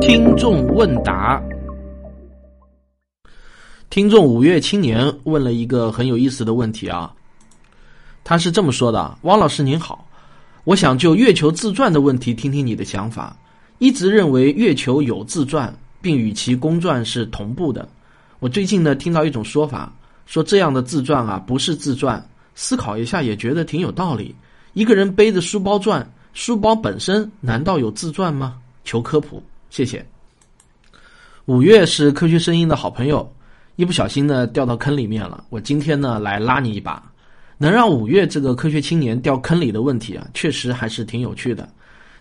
听众问答，听众五月青年问了一个很有意思的问题啊，他是这么说的：“汪老师您好，我想就月球自转的问题听听你的想法。一直认为月球有自转，并与其公转是同步的。我最近呢听到一种说法，说这样的自转啊不是自转。思考一下也觉得挺有道理。一个人背着书包转，书包本身难道有自转吗？求科普。”谢谢。五月是科学声音的好朋友，一不小心呢掉到坑里面了。我今天呢来拉你一把，能让五月这个科学青年掉坑里的问题啊，确实还是挺有趣的。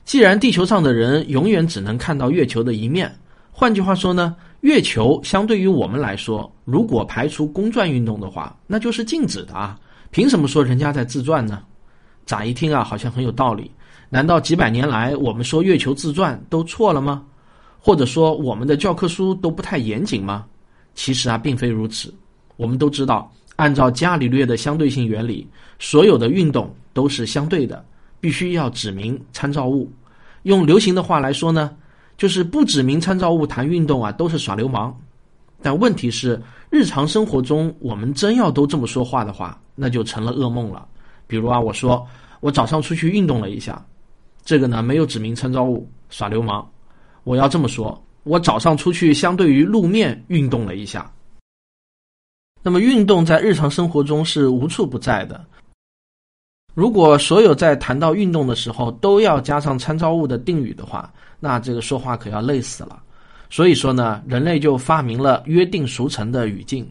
既然地球上的人永远只能看到月球的一面，换句话说呢，月球相对于我们来说，如果排除公转运动的话，那就是静止的啊。凭什么说人家在自转呢？乍一听啊，好像很有道理。难道几百年来我们说月球自转都错了吗？或者说我们的教科书都不太严谨吗？其实啊，并非如此。我们都知道，按照伽利略的相对性原理，所有的运动都是相对的，必须要指明参照物。用流行的话来说呢，就是不指明参照物谈运动啊，都是耍流氓。但问题是，日常生活中我们真要都这么说话的话，那就成了噩梦了。比如啊，我说我早上出去运动了一下，这个呢没有指明参照物，耍流氓。我要这么说，我早上出去相对于路面运动了一下。那么运动在日常生活中是无处不在的。如果所有在谈到运动的时候都要加上参照物的定语的话，那这个说话可要累死了。所以说呢，人类就发明了约定俗成的语境，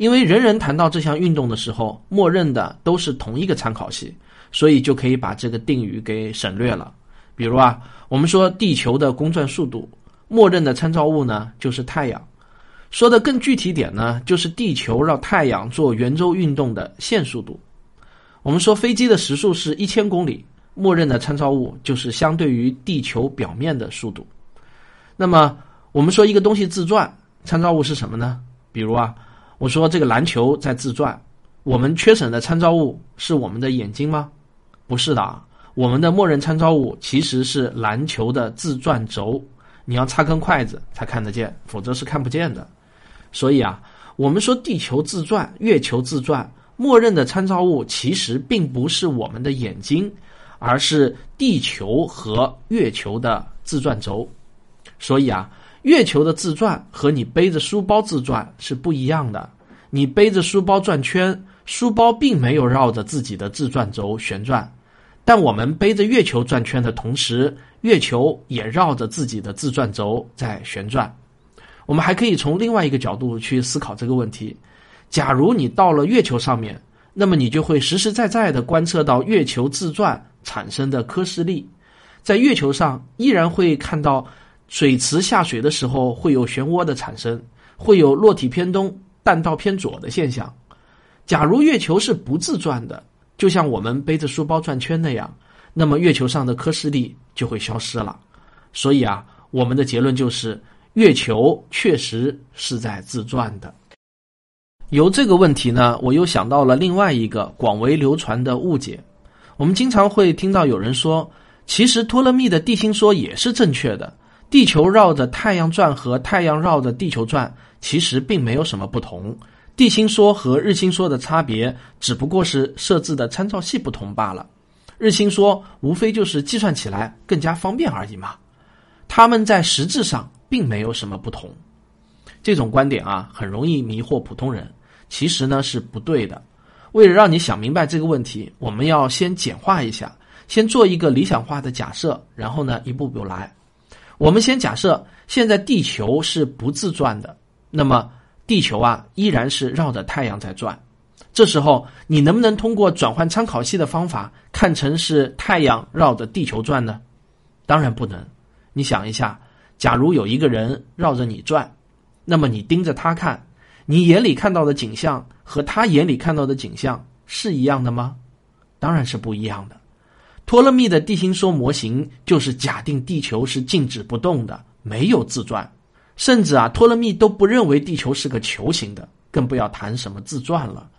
因为人人谈到这项运动的时候，默认的都是同一个参考系，所以就可以把这个定语给省略了。比如啊，我们说地球的公转速度，默认的参照物呢就是太阳。说的更具体点呢，就是地球绕太阳做圆周运动的线速度。我们说飞机的时速是一千公里，默认的参照物就是相对于地球表面的速度。那么我们说一个东西自转，参照物是什么呢？比如啊，我说这个篮球在自转，我们缺省的参照物是我们的眼睛吗？不是的啊。我们的默认参照物其实是篮球的自转轴，你要插根筷子才看得见，否则是看不见的。所以啊，我们说地球自转、月球自转，默认的参照物其实并不是我们的眼睛，而是地球和月球的自转轴。所以啊，月球的自转和你背着书包自转是不一样的。你背着书包转圈，书包并没有绕着自己的自转轴旋转。但我们背着月球转圈的同时，月球也绕着自己的自转轴在旋转。我们还可以从另外一个角度去思考这个问题：假如你到了月球上面，那么你就会实实在在的观测到月球自转产生的科氏力。在月球上，依然会看到水池下水的时候会有漩涡的产生，会有落体偏东、弹道偏左的现象。假如月球是不自转的。就像我们背着书包转圈那样，那么月球上的科氏力就会消失了。所以啊，我们的结论就是，月球确实是在自转的。由这个问题呢，我又想到了另外一个广为流传的误解。我们经常会听到有人说，其实托勒密的地心说也是正确的，地球绕着太阳转和太阳绕着地球转其实并没有什么不同。地心说和日心说的差别，只不过是设置的参照系不同罢了。日心说无非就是计算起来更加方便而已嘛。他们在实质上并没有什么不同。这种观点啊，很容易迷惑普通人。其实呢是不对的。为了让你想明白这个问题，我们要先简化一下，先做一个理想化的假设，然后呢一步步来。我们先假设现在地球是不自转的，那么。地球啊，依然是绕着太阳在转。这时候，你能不能通过转换参考系的方法看成是太阳绕着地球转呢？当然不能。你想一下，假如有一个人绕着你转，那么你盯着他看，你眼里看到的景象和他眼里看到的景象是一样的吗？当然是不一样的。托勒密的地心说模型就是假定地球是静止不动的，没有自转。甚至啊，托勒密都不认为地球是个球形的，更不要谈什么自转了。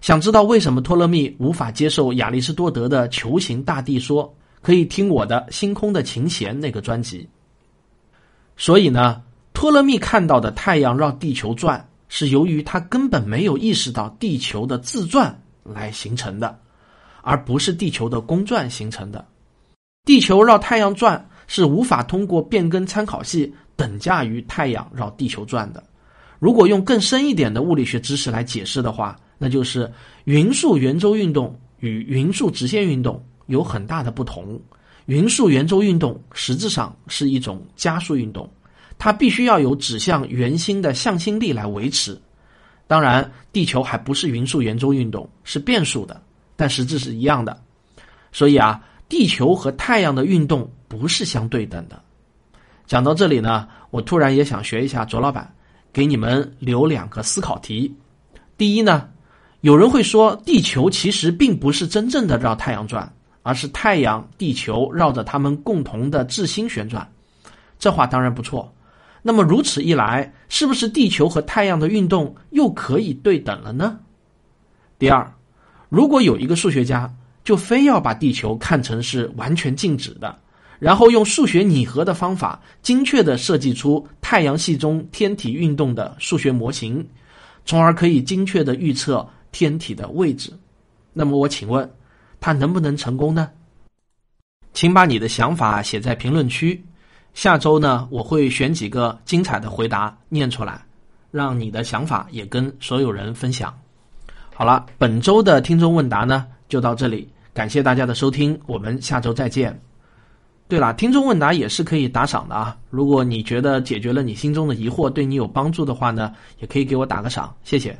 想知道为什么托勒密无法接受亚里士多德的球形大地说，可以听我的《星空的琴弦》那个专辑。所以呢，托勒密看到的太阳绕地球转，是由于他根本没有意识到地球的自转来形成的，而不是地球的公转形成的。地球绕太阳转是无法通过变更参考系等价于太阳绕地球转的。如果用更深一点的物理学知识来解释的话，那就是匀速圆周运动与匀速直线运动有很大的不同。匀速圆周运动实质上是一种加速运动，它必须要有指向圆心的向心力来维持。当然，地球还不是匀速圆周运动，是变速的，但实质是一样的。所以啊，地球和太阳的运动不是相对等的。讲到这里呢，我突然也想学一下卓老板，给你们留两个思考题。第一呢，有人会说，地球其实并不是真正的绕太阳转。而是太阳、地球绕着它们共同的质心旋转，这话当然不错。那么如此一来，是不是地球和太阳的运动又可以对等了呢？第二，如果有一个数学家就非要把地球看成是完全静止的，然后用数学拟合的方法，精确的设计出太阳系中天体运动的数学模型，从而可以精确的预测天体的位置，那么我请问？他能不能成功呢？请把你的想法写在评论区。下周呢，我会选几个精彩的回答念出来，让你的想法也跟所有人分享。好了，本周的听众问答呢就到这里，感谢大家的收听，我们下周再见。对了，听众问答也是可以打赏的啊！如果你觉得解决了你心中的疑惑，对你有帮助的话呢，也可以给我打个赏，谢谢。